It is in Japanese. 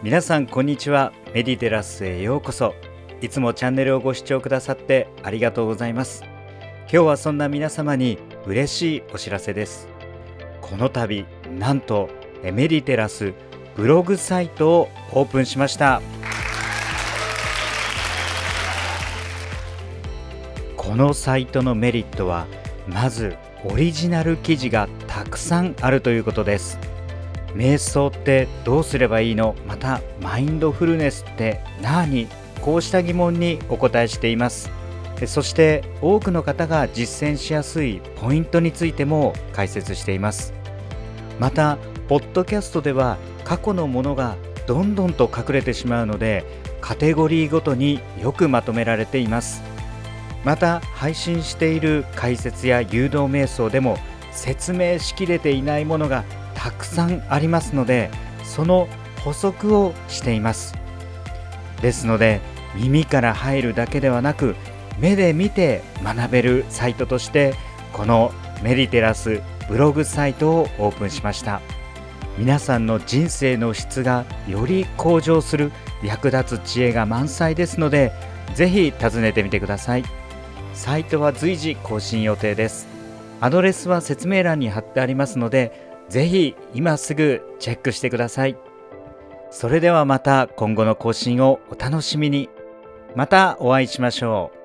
皆さんこんにちは。メディテラスへようこそ。いつもチャンネルをご視聴くださってありがとうございます。今日はそんな皆様に嬉しいお知らせです。この度なんとメディテラスブログサイトをオープンしました。このサイトのメリットはまずオリジナル記事がたくさんあるということです。瞑想ってどうすればいいの？またマインドフルネスって何？こうした疑問にお答えしています。そして多くの方が実践しやすいポイントについても解説しています。またポッドキャストでは過去のものがどんどんと隠れてしまうのでカテゴリーごとによくまとめられています。また配信している解説や誘導瞑想でも説明しきれていないものがたくさんありますのでその補足をしています。ですので耳から入るだけではなく目で見て学べるサイトとしてこのメディテラスブログサイトをオープンしました。皆さんの人生の質がより向上する役立つ知恵が満載ですのでぜひ訪ねてみてください。サイトは随時更新予定です。アドレスは説明欄に貼ってありますのでぜひ今すぐチェックしてください。それではまた今後の更新をお楽しみに。またお会いしましょう。